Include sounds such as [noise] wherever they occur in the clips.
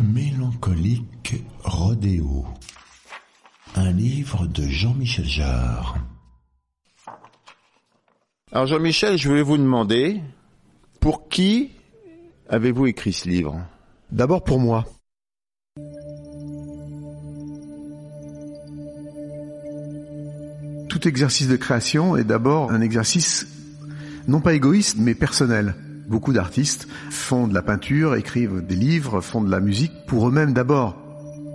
Mélancolique Rodéo. Un livre de Jean-Michel Jarre. Alors Jean-Michel, je voulais vous demander, pour qui avez-vous écrit ce livre? D'abord pour moi. Tout exercice de création est d'abord un exercice non pas égoïste mais personnel. Beaucoup d'artistes font de la peinture, écrivent des livres, font de la musique pour eux-mêmes d'abord.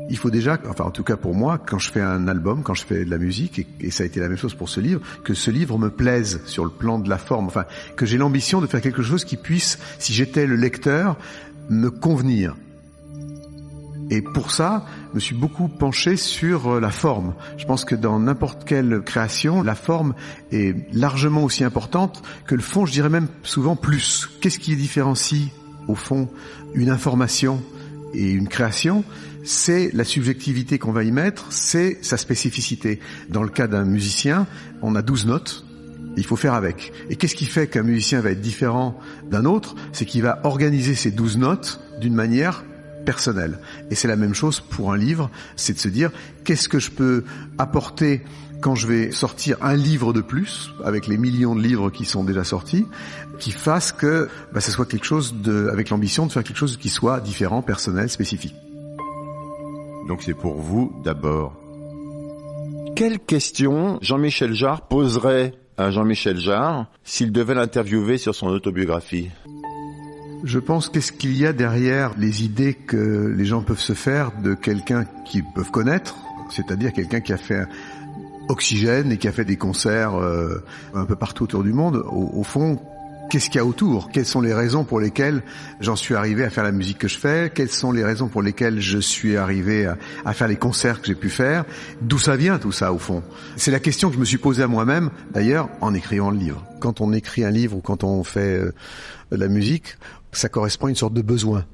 Il faut déjà, enfin en tout cas pour moi, quand je fais un album, quand je fais de la musique, et, ça a été la même chose pour ce livre, que ce livre me plaise sur le plan de la forme, enfin que j'ai l'ambition de faire quelque chose qui puisse, si j'étais le lecteur, me convenir. Et pour ça, je me suis beaucoup penché sur euh, la forme. Je pense que dans n'importe quelle création, la forme est largement aussi importante que le fond, je dirais même souvent plus. Qu'est-ce qui différencie, au fond, une information et une création? C'est la subjectivité qu'on va y mettre, c'est sa spécificité. Dans le cas d'un musicien, on a 12 notes, il faut faire avec. Et qu'est-ce qui fait qu'un musicien va être différent d'un autre? C'est qu'il va organiser ces 12 notes d'une manière personnelle. Et c'est la même chose pour un livre, c'est de se dire qu'est-ce que je peux apporter quand je vais sortir un livre de plus, avec les millions de livres qui sont déjà sortis, qui fasse que bah, ce soit quelque chose de, avec l'ambition de faire quelque chose qui soit différent, personnel, spécifique. Donc c'est pour vous d'abord. Quelle question Jean-Michel Jarre poserait à Jean-Michel Jarre s'il devait l'interviewer sur son autobiographie? Je pense qu'est-ce qu'il y a derrière les idées que les gens peuvent se faire de quelqu'un qu'ils peuvent connaître, c'est-à-dire quelqu'un qui a fait Oxygène et qui a fait des concerts euh, un peu partout autour du monde. Au, fond, qu'est-ce qu'il y a autour? Quelles sont les raisons pour lesquelles j'en suis arrivé à faire la musique que je fais? Quelles sont les raisons pour lesquelles je suis arrivé à, à faire les concerts que j'ai pu faire? D'où ça vient tout ça au fond? C'est la question que je me suis posée à moi-même, d'ailleurs, en écrivant le livre. Quand on écrit un livre ou quand on fait euh, de la musique, ça correspond à une sorte de besoin.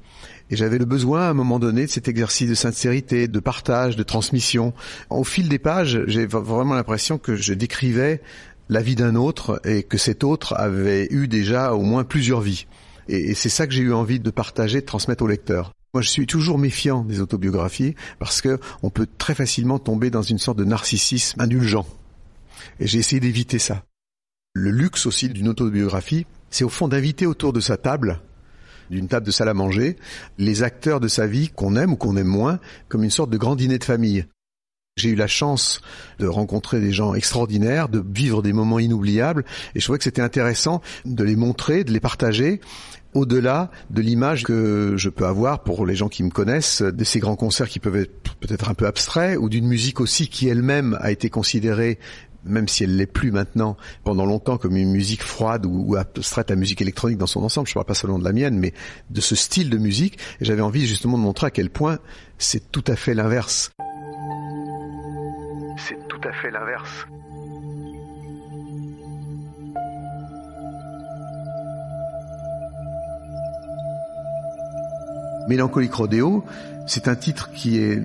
Et j'avais le besoin à un moment donné de cet exercice de sincérité, de partage, de transmission. Au fil des pages, j'ai vraiment l'impression que je décrivais la vie d'un autre et que cet autre avait eu déjà au moins plusieurs vies. Et, c'est ça que j'ai eu envie de partager, de transmettre au lecteur. Moi, je suis toujours méfiant des autobiographies parce que on peut très facilement tomber dans une sorte de narcissisme indulgent. Et j'ai essayé d'éviter ça. Le luxe aussi d'une autobiographie, c'est au fond d'inviter autour de sa table d'une table de salle à manger, les acteurs de sa vie qu'on aime ou qu'on aime moins, comme une sorte de grand dîner de famille. J'ai eu la chance de rencontrer des gens extraordinaires, de vivre des moments inoubliables, et je trouvais que c'était intéressant de les montrer, de les partager, au-delà de l'image que je peux avoir pour les gens qui me connaissent, de ces grands concerts qui peuvent être peut-être un peu abstraits, ou d'une musique aussi qui elle-même a été considérée même si elle l'est plus maintenant, pendant longtemps comme une musique froide ou, ou abstraite, la musique électronique dans son ensemble, je parle pas seulement de la mienne, mais de ce style de musique, et j'avais envie justement de montrer à quel point c'est tout à fait l'inverse. C'est tout à fait l'inverse. Mélancolique Rodéo, c'est un titre qui est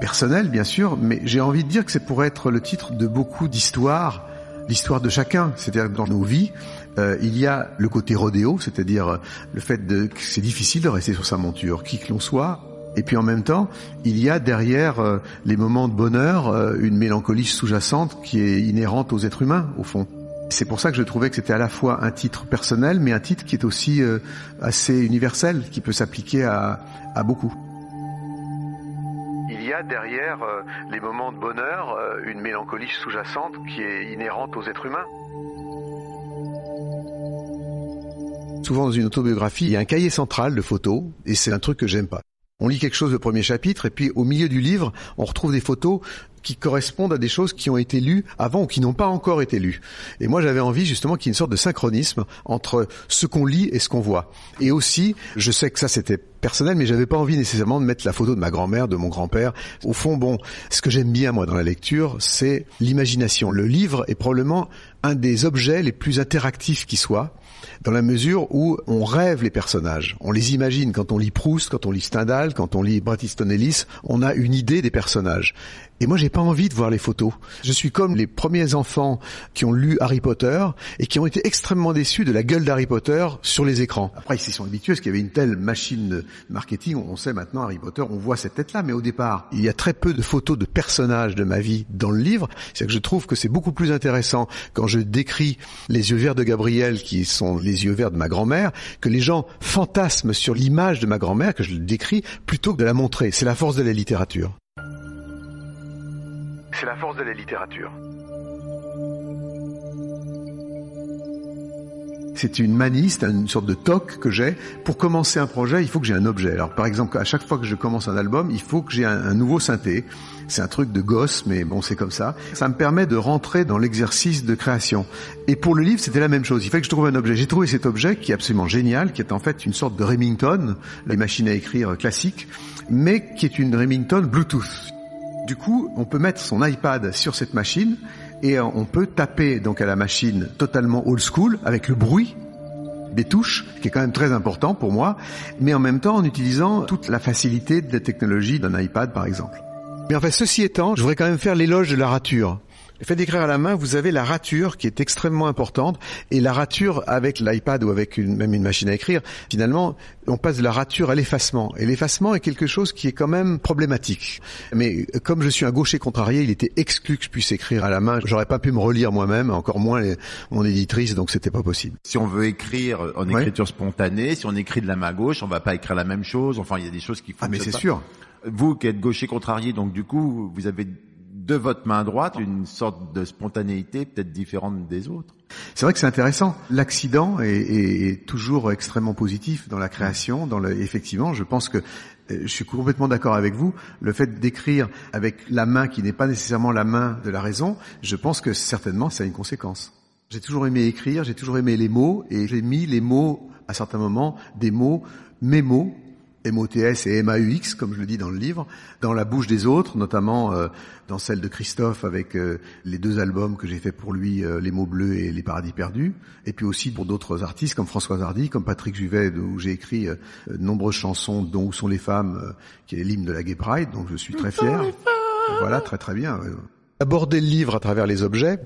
personnel, bien sûr, mais j'ai envie de dire que c'est pour être le titre de beaucoup d'histoires, l'histoire de chacun, c'est-à-dire dans nos vies, euh, il y a le côté rodéo, c'est-à-dire le fait de, que c'est difficile de rester sur sa monture, qui que l'on soit, et puis en même temps, il y a derrière euh, les moments de bonheur euh, une mélancolie sous-jacente qui est inhérente aux êtres humains, au fond. C'est pour ça que je trouvais que c'était à la fois un titre personnel, mais un titre qui est aussi euh, assez universel, qui peut s'appliquer à, beaucoup. Derrière les moments de bonheur une mélancolie sous-jacente qui est inhérente aux êtres humains. Souvent dans une autobiographie, il y a un cahier central de photos, et c'est un truc que j'aime pas. On lit quelque chose au premier chapitre et puis au milieu du livre, on retrouve des photos qui correspondent à des choses qui ont été lues avant ou qui n'ont pas encore été lues. Et moi, j'avais envie justement qu'il y ait une sorte de synchronisme entre ce qu'on lit et ce qu'on voit. Et aussi, je sais que ça c'était personnel, mais j'avais pas envie nécessairement de mettre la photo de ma grand-mère, de mon grand-père. Au fond, bon, ce que j'aime bien moi dans la lecture, c'est l'imagination. Le livre est probablement un des objets les plus interactifs qui soit dans la mesure où on rêve les personnages, on les imagine. Quand on lit Proust, quand on lit Stendhal, quand on lit Bret Ellis, on a une idée des personnages. Et moi, j'ai pas envie de voir les photos. Je suis comme les premiers enfants qui ont lu Harry Potter et qui ont été extrêmement déçus de la gueule d'Harry Potter sur les écrans. Après, ils s'y sont habitués parce qu'il y avait une telle machine de marketing. On sait maintenant Harry Potter, on voit cette tête-là. Mais au départ, il y a très peu de photos de personnages de ma vie dans le livre. C'est que je trouve que c'est beaucoup plus intéressant quand je décris les yeux verts de Gabriel, qui sont les yeux verts de ma grand-mère, que les gens fantasment sur l'image de ma grand-mère, que je le décris, plutôt que de la montrer. C'est la force de la littérature. C'est la force de la littérature. C'est une manie, c'est une sorte de toc que j'ai. Pour commencer un projet, il faut que j'ai un objet. Alors par exemple, à chaque fois que je commence un album, il faut que j'ai un, un, nouveau synthé. C'est un truc de gosse, mais bon, c'est comme ça. Ça me permet de rentrer dans l'exercice de création. Et pour le livre, c'était la même chose. Il fallait que je trouve un objet. J'ai trouvé cet objet qui est absolument génial, qui est en fait une sorte de Remington, les machines à écrire classiques, mais qui est une Remington Bluetooth. Du coup, on peut mettre son iPad sur cette machine et on peut taper donc à la machine totalement old school avec le bruit des touches, qui est quand même très important pour moi, mais en même temps en utilisant toute la facilité de la technologie d'un iPad par exemple. Mais enfin, ceci étant, je voudrais quand même faire l'éloge de la rature. Le fait d'écrire à la main, vous avez la rature qui est extrêmement importante. Et la rature avec l'iPad ou avec une, même une machine à écrire, finalement, on passe de la rature à l'effacement. Et l'effacement est quelque chose qui est quand même problématique. Mais comme je suis un gaucher contrarié, il était exclu que je puisse écrire à la main. J'aurais pas pu me relire moi-même, encore moins les, mon éditrice, donc c'était pas possible. Si on veut écrire en écriture ouais. spontanée, si on écrit de la main gauche, on va pas écrire la même chose. Enfin, il y a des choses qui Ah, mais c'est sûr. Vous qui êtes gaucher contrarié, donc du coup, vous avez de votre main droite une sorte de spontanéité peut-être différente des autres. C'est vrai que c'est intéressant. L'accident est, toujours extrêmement positif dans la création. Dans le, effectivement, je pense que je suis complètement d'accord avec vous. Le fait d'écrire avec la main qui n'est pas nécessairement la main de la raison, je pense que certainement ça a une conséquence. J'ai toujours aimé écrire, j'ai toujours aimé les mots, et j'ai mis les mots à certains moments, des mots, mes mots, MOTS et MAUX, comme je le dis dans le livre, dans la bouche des autres, notamment euh, dans celle de Christophe avec euh, les deux albums que j'ai fait pour lui, euh, Les mots bleus et Les paradis perdus, et puis aussi pour d'autres artistes comme François Hardy, comme Patrick Juvet, où j'ai écrit de nombreuses chansons, dont Où sont les femmes, qui est l'hymne de la Gay Pride, donc je suis très fier. Voilà, très très bien. Aborder le livre à travers les objets,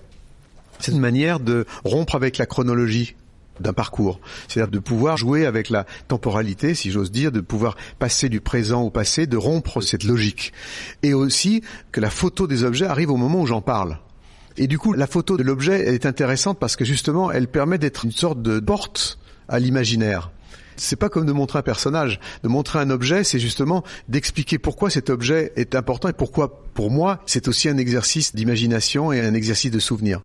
c'est une manière de rompre avec la chronologie d'un parcours. C'est-à-dire de pouvoir jouer avec la temporalité, si j'ose dire, de pouvoir passer du présent au passé, de rompre cette logique. Et aussi que la photo des objets arrive au moment où j'en parle. Et du coup, la photo de l'objet, elle est intéressante parce que justement, elle permet d'être une sorte de porte à l'imaginaire. C'est pas comme de montrer un personnage. De montrer un objet, c'est justement d'expliquer pourquoi cet objet est important et pourquoi, pour moi, c'est aussi un exercice d'imagination et un exercice de souvenir.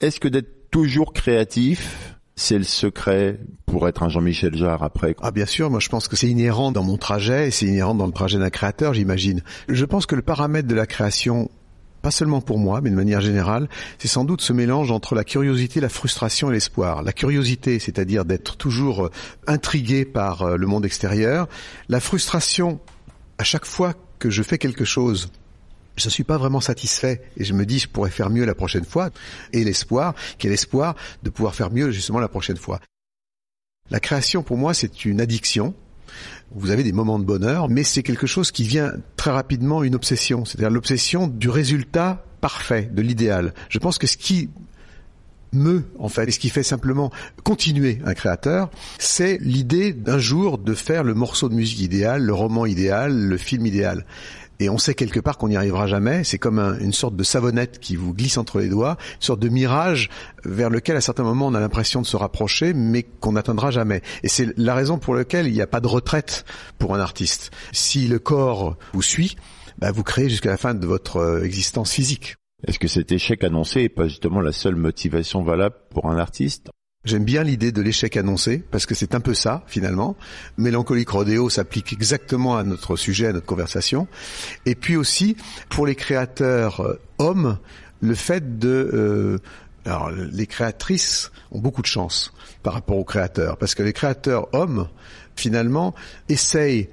Est-ce que d'être toujours créatif, c'est le secret pour être un Jean-Michel Jarre après Ah bien sûr, moi je pense que c'est inhérent dans mon trajet, et c'est inhérent dans le trajet d'un créateur, j'imagine. Je pense que le paramètre de la création, pas seulement pour moi, mais de manière générale, c'est sans doute ce mélange entre la curiosité, la frustration et l'espoir. La curiosité, c'est-à-dire d'être toujours intrigué par le monde extérieur. La frustration, à chaque fois que je fais quelque chose je ne suis pas vraiment satisfait et je me dis je pourrais faire mieux la prochaine fois. Et l'espoir, quel espoir de pouvoir faire mieux justement la prochaine fois. La création pour moi c'est une addiction. Vous avez des moments de bonheur, mais c'est quelque chose qui vient très rapidement une obsession, c'est-à-dire l'obsession du résultat parfait, de l'idéal. Je pense que ce qui me, en fait, et ce qui fait simplement continuer un créateur, c'est l'idée d'un jour de faire le morceau de musique idéal, le roman idéal, le film idéal et on sait quelque part qu'on n'y arrivera jamais. C'est comme un, une sorte de savonnette qui vous glisse entre les doigts, une sorte de mirage vers lequel à certains moments on a l'impression de se rapprocher, mais qu'on n'atteindra jamais. Et c'est la raison pour laquelle il n'y a pas de retraite pour un artiste. Si le corps vous suit, bah vous créez jusqu'à la fin de votre existence physique. Est-ce que cet échec annoncé n'est pas justement la seule motivation valable pour un artiste? J'aime bien l'idée de l'échec annoncé, parce que c'est un peu ça, finalement. Mélancolique Rodéo s'applique exactement à notre sujet, à notre conversation. Et puis aussi, pour les créateurs euh, hommes, le fait de... Euh, alors, les créatrices ont beaucoup de chance par rapport aux créateurs, parce que les créateurs hommes, finalement, essayent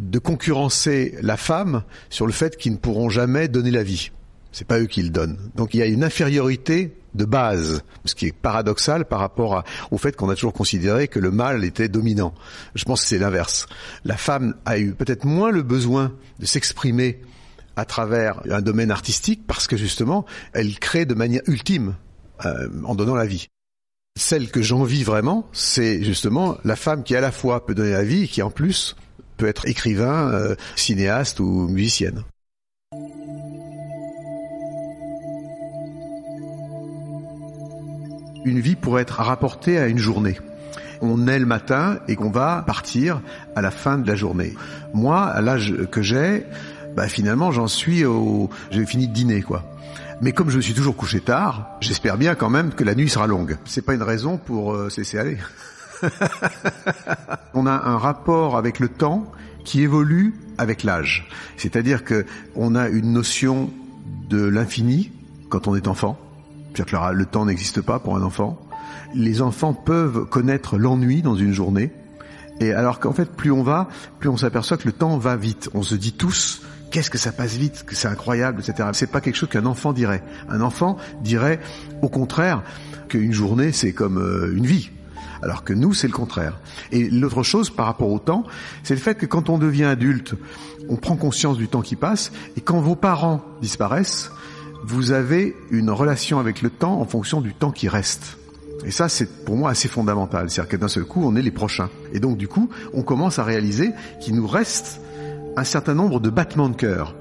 de concurrencer la femme sur le fait qu'ils ne pourront jamais donner la vie. C'est pas eux qui le donnent. Donc il y a une infériorité de base, ce qui est paradoxal par rapport au fait qu'on a toujours considéré que le mâle était dominant. Je pense que c'est l'inverse. La femme a eu peut-être moins le besoin de s'exprimer à travers un domaine artistique parce que justement, elle crée de manière ultime euh, en donnant la vie. Celle que j'envie vraiment, c'est justement la femme qui à la fois peut donner la vie et qui en plus peut être écrivain, euh, cinéaste ou musicienne. Une vie pourrait être rapportée à une journée on est le matin et qu'on va partir à la fin de la journée. Moi, à l'âge que j'ai, bah finalement j'en suis au... J'ai fini de dîner quoi. Mais comme je me suis toujours couché tard, j'espère bien quand même que la nuit sera longue. C'est pas une raison pour euh, se laisser aller. [laughs] on a un rapport avec le temps qui évolue avec l'âge. C'est-à-dire que on a une notion de l'infini quand on est enfant. C'est-à-dire que le temps n'existe pas pour un enfant les enfants peuvent connaître l'ennui dans une journée. Et alors qu'en fait, plus on va, plus on s'aperçoit que le temps va vite. On se dit tous, qu'est-ce que ça passe vite, que c'est incroyable, etc. C'est pas quelque chose qu'un enfant dirait. Un enfant dirait, au contraire, qu'une journée c'est comme euh, une vie. Alors que nous, c'est le contraire. Et l'autre chose par rapport au temps, c'est le fait que quand on devient adulte, on prend conscience du temps qui passe, et quand vos parents disparaissent, vous avez une relation avec le temps en fonction du temps qui reste. Et ça, c'est pour moi assez fondamental. C'est-à-dire que d'un seul coup, on est les prochains. Et donc, du coup, on commence à réaliser qu'il nous reste un certain nombre de battements de cœur.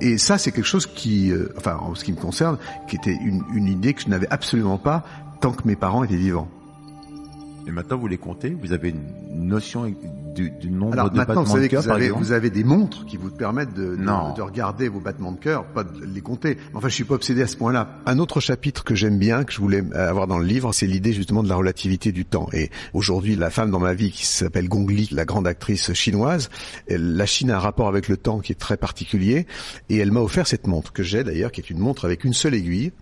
Et ça, c'est quelque chose qui, euh, enfin, en ce qui me concerne, qui était une, une idée que je n'avais absolument pas tant que mes parents étaient vivants. Et maintenant, vous les comptez? Vous avez une notion du, du nombre Alors, de maintenant, battements vous savez de cœur, que vous par avez, exemple vous avez des montres qui vous permettent de, de, regarder vos battements de cœur, pas de les compter. Enfin, je suis pas obsédé à ce point-là. Un autre chapitre que j'aime bien, que je voulais avoir dans le livre, c'est l'idée justement de la relativité du temps. Et aujourd'hui, la femme dans ma vie qui s'appelle Gong Li, la grande actrice chinoise, elle- la Chine a un rapport avec le temps qui est très particulier. Et elle m'a offert cette montre que j'ai d'ailleurs, qui est une montre avec une seule aiguille.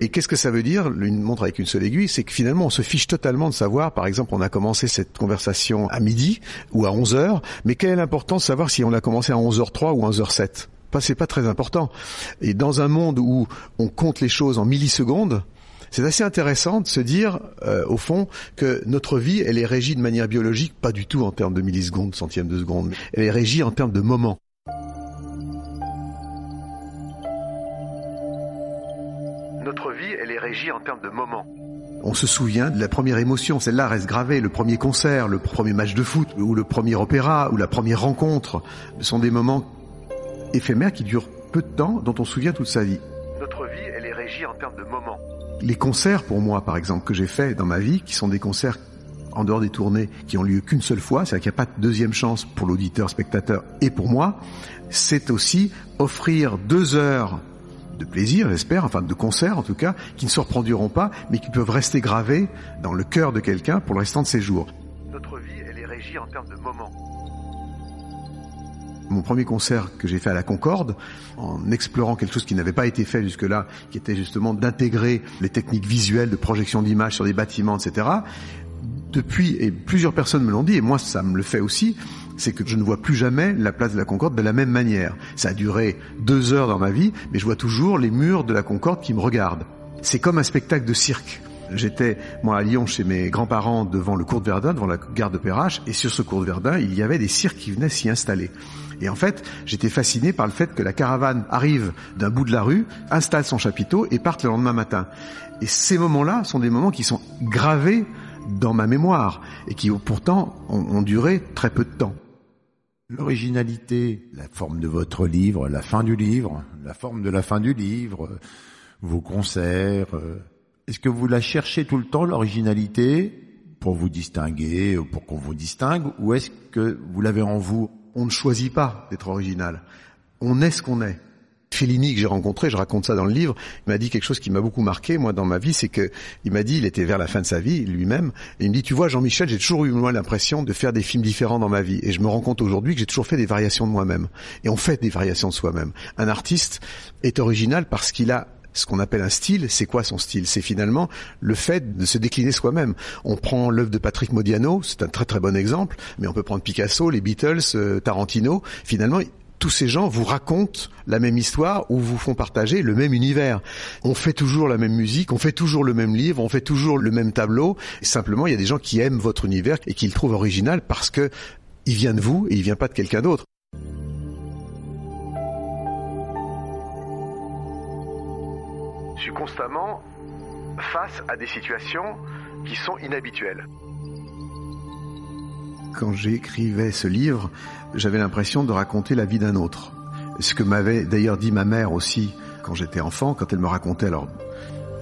Et qu'est-ce que ça veut dire, une montre avec une seule aiguille? C'est que finalement, on se fiche totalement de savoir, par exemple, on a commencé cette conversation à midi ou à 11 heures, mais quelle est l'importance de savoir si on a commencé à 11h03 ou à 11h07 Pas, c'est pas très important. Et dans un monde où on compte les choses en millisecondes, c'est assez intéressant de se dire, euh, au fond, que notre vie, elle est régie de manière biologique, pas du tout en termes de millisecondes, centièmes de seconde. Elle est régie en termes de moments. Notre vie, elle est régie en termes de moments. On se souvient de la première émotion, celle-là reste gravée, le premier concert, le premier match de foot, ou le premier opéra, ou la première rencontre, Ce sont des moments éphémères qui durent peu de temps, dont on se souvient toute sa vie. Notre vie, elle est régie en termes de moments. Les concerts, pour moi, par exemple, que j'ai faits dans ma vie, qui sont des concerts en dehors des tournées, qui ont lieu qu'une seule fois, c'est-à-dire qu'il n'y a pas de deuxième chance pour l'auditeur, spectateur et pour moi, c'est aussi offrir deux heures de plaisir, j'espère, enfin de concert en tout cas, qui ne se reproduiront pas, mais qui peuvent rester gravés dans le cœur de quelqu'un pour le restant de ses jours. Notre vie, elle est régie en termes de moments. Mon premier concert que j'ai fait à la Concorde, en explorant quelque chose qui n'avait pas été fait jusque-là, qui était justement d'intégrer les techniques visuelles de projection d'images sur des bâtiments, etc. Depuis, et plusieurs personnes me l'ont dit, et moi ça me le fait aussi, c'est que je ne vois plus jamais la place de la Concorde de la même manière. Ça a duré deux heures dans ma vie, mais je vois toujours les murs de la Concorde qui me regardent. C'est comme un spectacle de cirque. J'étais, moi, à Lyon, chez mes grands-parents, devant le cours de Verdun, devant la gare de Perrache, et sur ce cours de Verdun, il y avait des cirques qui venaient s'y installer. Et en fait, j'étais fasciné par le fait que la caravane arrive d'un bout de la rue, installe son chapiteau et parte le lendemain matin. Et ces moments-là sont des moments qui sont gravés dans ma mémoire et qui pourtant ont, ont duré très peu de temps. L'originalité, la forme de votre livre, la fin du livre, la forme de la fin du livre, euh, vos concerts. euh, Est-ce que vous la cherchez tout le temps, l'originalité, pour vous distinguer, ou pour qu'on vous distingue, ou est-ce que vous l'avez en vous? On ne choisit pas d'être original. On est ce qu'on est. Fellini que j'ai rencontré, je raconte ça dans le livre, il m'a dit quelque chose qui m'a beaucoup marqué moi dans ma vie, c'est que il m'a dit, il était vers la fin de sa vie lui-même, et il me dit tu vois Jean-Michel, j'ai toujours eu moi l'impression de faire des films différents dans ma vie, et je me rends compte aujourd'hui que j'ai toujours fait des variations de moi-même, et on fait des variations de soi-même. Un artiste est original parce qu'il a ce qu'on appelle un style, c'est quoi son style? C'est finalement le fait de se décliner soi-même. On prend l'œuvre de Patrick Modiano, c'est un très très bon exemple, mais on peut prendre Picasso, les Beatles, euh, Tarantino. Finalement, tous ces gens vous racontent la même histoire ou vous font partager le même univers. On fait toujours la même musique, on fait toujours le même livre, on fait toujours le même tableau. Simplement, il y a des gens qui aiment votre univers et qui le trouvent original parce que il vient de vous et il ne vient pas de quelqu'un d'autre. Je suis constamment face à des situations qui sont inhabituelles. Quand j'écrivais ce livre, j'avais l'impression de raconter la vie d'un autre. Ce que m'avait d'ailleurs dit ma mère aussi quand j'étais enfant, quand elle me racontait alors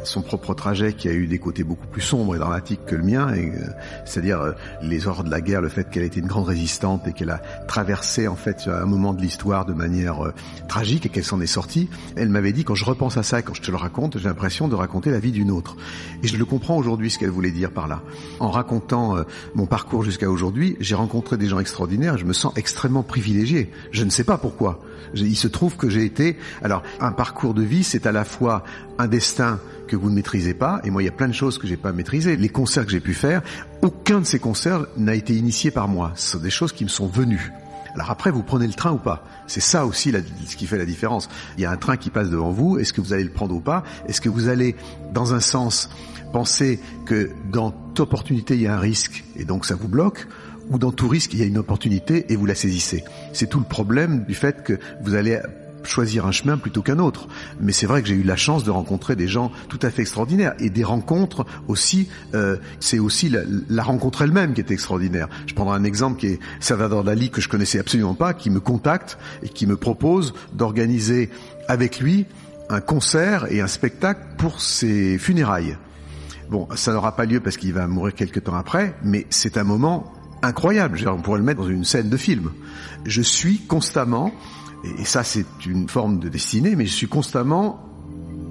son propre trajet qui a eu des côtés beaucoup plus sombres et dramatiques que le mien, et, euh, c'est-à-dire euh, les horreurs de la guerre, le fait qu'elle était une grande résistante et qu'elle a traversé en fait un moment de l'histoire de manière euh, tragique et qu'elle s'en est sortie. Elle m'avait dit quand je repense à ça, quand je te le raconte, j'ai l'impression de raconter la vie d'une autre. Et je le comprends aujourd'hui ce qu'elle voulait dire par là. En racontant mon parcours jusqu'à aujourd'hui, j'ai rencontré des gens extraordinaires. Je me sens extrêmement privilégié. Je ne sais pas pourquoi. Il se trouve que j'ai été. Alors, un parcours de vie, c'est à la fois un destin que vous ne maîtrisez pas, et moi il y a plein de choses que j'ai pas maîtrisées. Les concerts que j'ai pu faire, aucun de ces concerts n'a été initié par moi. Ce sont des choses qui me sont venues. Alors après, vous prenez le train ou pas? C'est ça aussi ce qui fait la différence. Il y a un train qui passe devant vous. Est-ce que vous allez le prendre ou pas? Est-ce que vous allez, dans un sens, penser que dans toute opportunité il y a un risque et donc ça vous bloque ou dans tout risque il y a une opportunité et vous la saisissez? C'est tout le problème du fait que vous allez choisir un chemin plutôt qu'un autre. Mais c'est vrai que j'ai eu la chance de rencontrer des gens tout à fait extraordinaires et des rencontres aussi. Euh, c'est aussi la, rencontre elle-même qui est extraordinaire. Je prendrai un exemple qui est Salvador Dali que je connaissais absolument pas, qui me contacte et qui me propose d'organiser avec lui un concert et un spectacle pour ses funérailles. Bon, ça n'aura pas lieu parce qu'il va mourir quelques temps après, mais c'est un moment incroyable. On pourrait le mettre dans une scène de film. Je suis constamment et ça c'est une forme de destinée, mais je suis constamment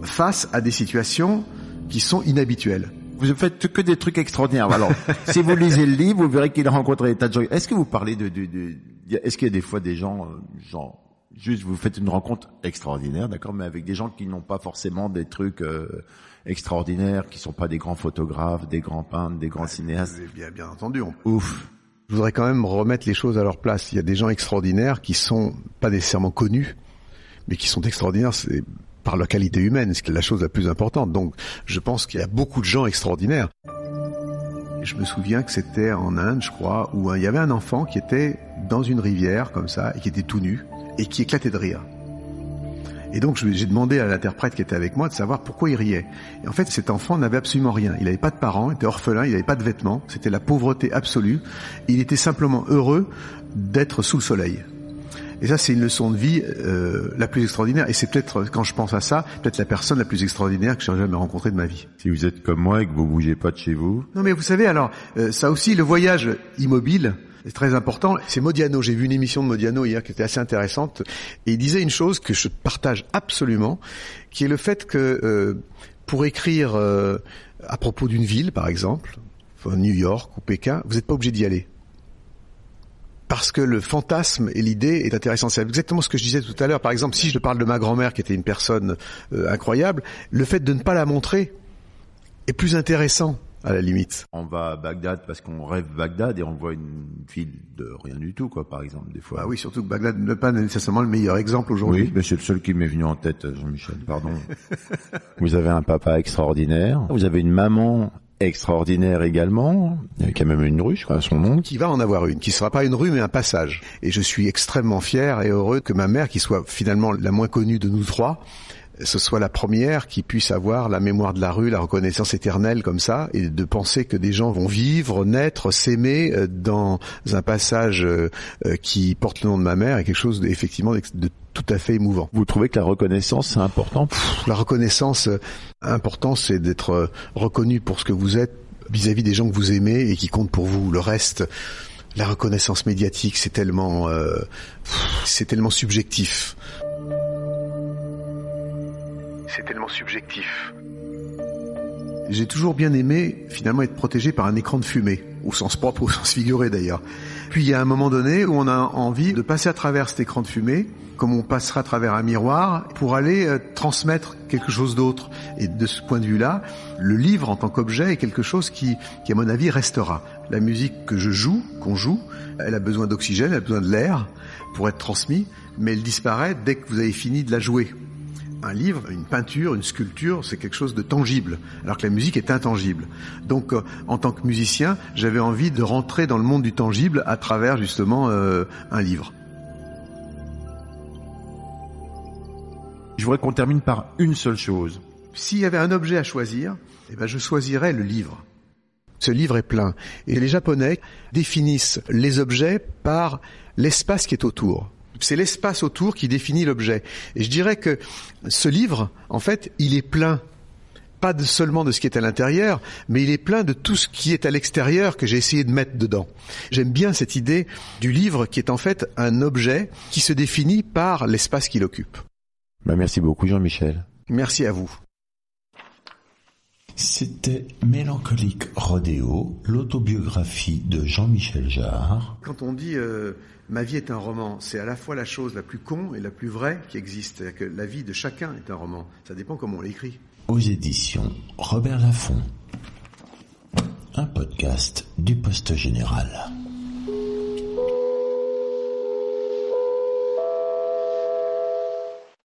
face à des situations qui sont inhabituelles. Vous faites que des trucs extraordinaires. Alors, [laughs] si vous lisez le livre, vous verrez qu'il a rencontré des tas de gens. Est-ce que vous parlez de, de, de est-ce qu'il y a des fois des gens, euh, genre, juste vous faites une rencontre extraordinaire, d'accord, mais avec des gens qui n'ont pas forcément des trucs euh, extraordinaires, qui sont pas des grands photographes, des grands peintres, des grands cinéastes? Bien, bien entendu. On... Ouf je voudrais quand même remettre les choses à leur place. Il y a des gens extraordinaires qui sont pas nécessairement connus, mais qui sont extraordinaires par leur qualité humaine, ce qui est la chose la plus importante. Donc, je pense qu'il y a beaucoup de gens extraordinaires. Je me souviens que c'était en Inde, je crois, où il y avait un enfant qui était dans une rivière comme ça et qui était tout nu et qui éclatait de rire. Et donc j'ai demandé à l'interprète qui était avec moi de savoir pourquoi il riait. Et en fait, cet enfant n'avait absolument rien. Il n'avait pas de parents, il était orphelin, il n'avait pas de vêtements. C'était la pauvreté absolue. Il était simplement heureux d'être sous le soleil. Et ça, c'est une leçon de vie euh, la plus extraordinaire. Et c'est peut-être, quand je pense à ça, peut-être la personne la plus extraordinaire que j'ai jamais rencontrée de ma vie. Si vous êtes comme moi et que vous bougez pas de chez vous. Non, mais vous savez, alors, euh, ça aussi, le voyage immobile, c'est très important. C'est Modiano. J'ai vu une émission de Modiano hier qui était assez intéressante. Et il disait une chose que je partage absolument, qui est le fait que euh, pour écrire euh, à propos d'une ville, par exemple, New York ou Pékin, vous n'êtes pas obligé d'y aller. Parce que le fantasme et l'idée est intéressant. C'est exactement ce que je disais tout à l'heure. Par exemple, si je parle de ma grand-mère qui était une personne euh, incroyable, le fait de ne pas la montrer est plus intéressant à la limite. On va à Bagdad parce qu'on rêve Bagdad et on voit une ville de rien du tout, quoi, par exemple, des fois. Ah oui, surtout que Bagdad n'est pas nécessairement le meilleur exemple aujourd'hui. Oui, mais c'est le seul qui m'est venu en tête, Jean-Michel, pardon. [laughs] vous avez un papa extraordinaire, vous avez une maman extraordinaire également, il y a quand même une rue, je crois, à son nom. Qui va en avoir une, qui sera pas une rue mais un passage. Et je suis extrêmement fier et heureux que ma mère, qui soit finalement la moins connue de nous trois, ce soit la première qui puisse avoir la mémoire de la rue, la reconnaissance éternelle comme ça, et de penser que des gens vont vivre, naître, s'aimer euh, dans un passage euh, euh, qui porte le nom de ma mère est quelque chose effectivement de tout à fait émouvant. Vous trouvez que la reconnaissance c'est important? La reconnaissance important c'est d'être reconnu pour ce que vous êtes vis-à-vis des gens que vous aimez et qui comptent pour vous. Le reste, la reconnaissance médiatique, c'est tellement, c'est tellement subjectif c'est tellement subjectif. J'ai toujours bien aimé finalement être protégé par un écran de fumée, au sens propre, au sens figuré d'ailleurs. Puis il y a un moment donné où on a envie de passer à travers cet écran de fumée, comme on passera à travers un miroir, pour aller euh, transmettre quelque chose d'autre. Et de ce point de vue-là, le livre en tant qu'objet est quelque chose qui, qui, à mon avis, restera. La musique que je joue, qu'on joue, elle a besoin d'oxygène, elle a besoin de l'air pour être transmis, mais elle disparaît dès que vous avez fini de la jouer un livre, une peinture, une sculpture, c'est quelque chose de tangible, alors que la musique est intangible. Donc, euh, en tant que musicien, j'avais envie de rentrer dans le monde du tangible à travers justement euh, un livre. Je voudrais qu'on termine par une seule chose. S'il y avait un objet à choisir, eh ben je choisirais le livre. Ce livre est plein. Et les Japonais définissent les objets par l'espace qui est autour. C'est l'espace autour qui définit l'objet. Et je dirais que ce livre, en fait, il est plein pas seulement de ce qui est à l'intérieur, mais il est plein de tout ce qui est à l'extérieur que j'ai essayé de mettre dedans. J'aime bien cette idée du livre qui est en fait un objet qui se définit par l'espace qu'il occupe. Bah, merci beaucoup Jean-Michel. Merci à vous. C'était Mélancolique Rodéo, l'autobiographie de Jean-Michel Jarre. Quand on dit euh, ma vie est un roman, c'est à la fois la chose la plus con et la plus vraie qui existe. Que la vie de chacun est un roman. Ça dépend comment on l'écrit. Aux éditions Robert Laffont. Un podcast du Poste Général.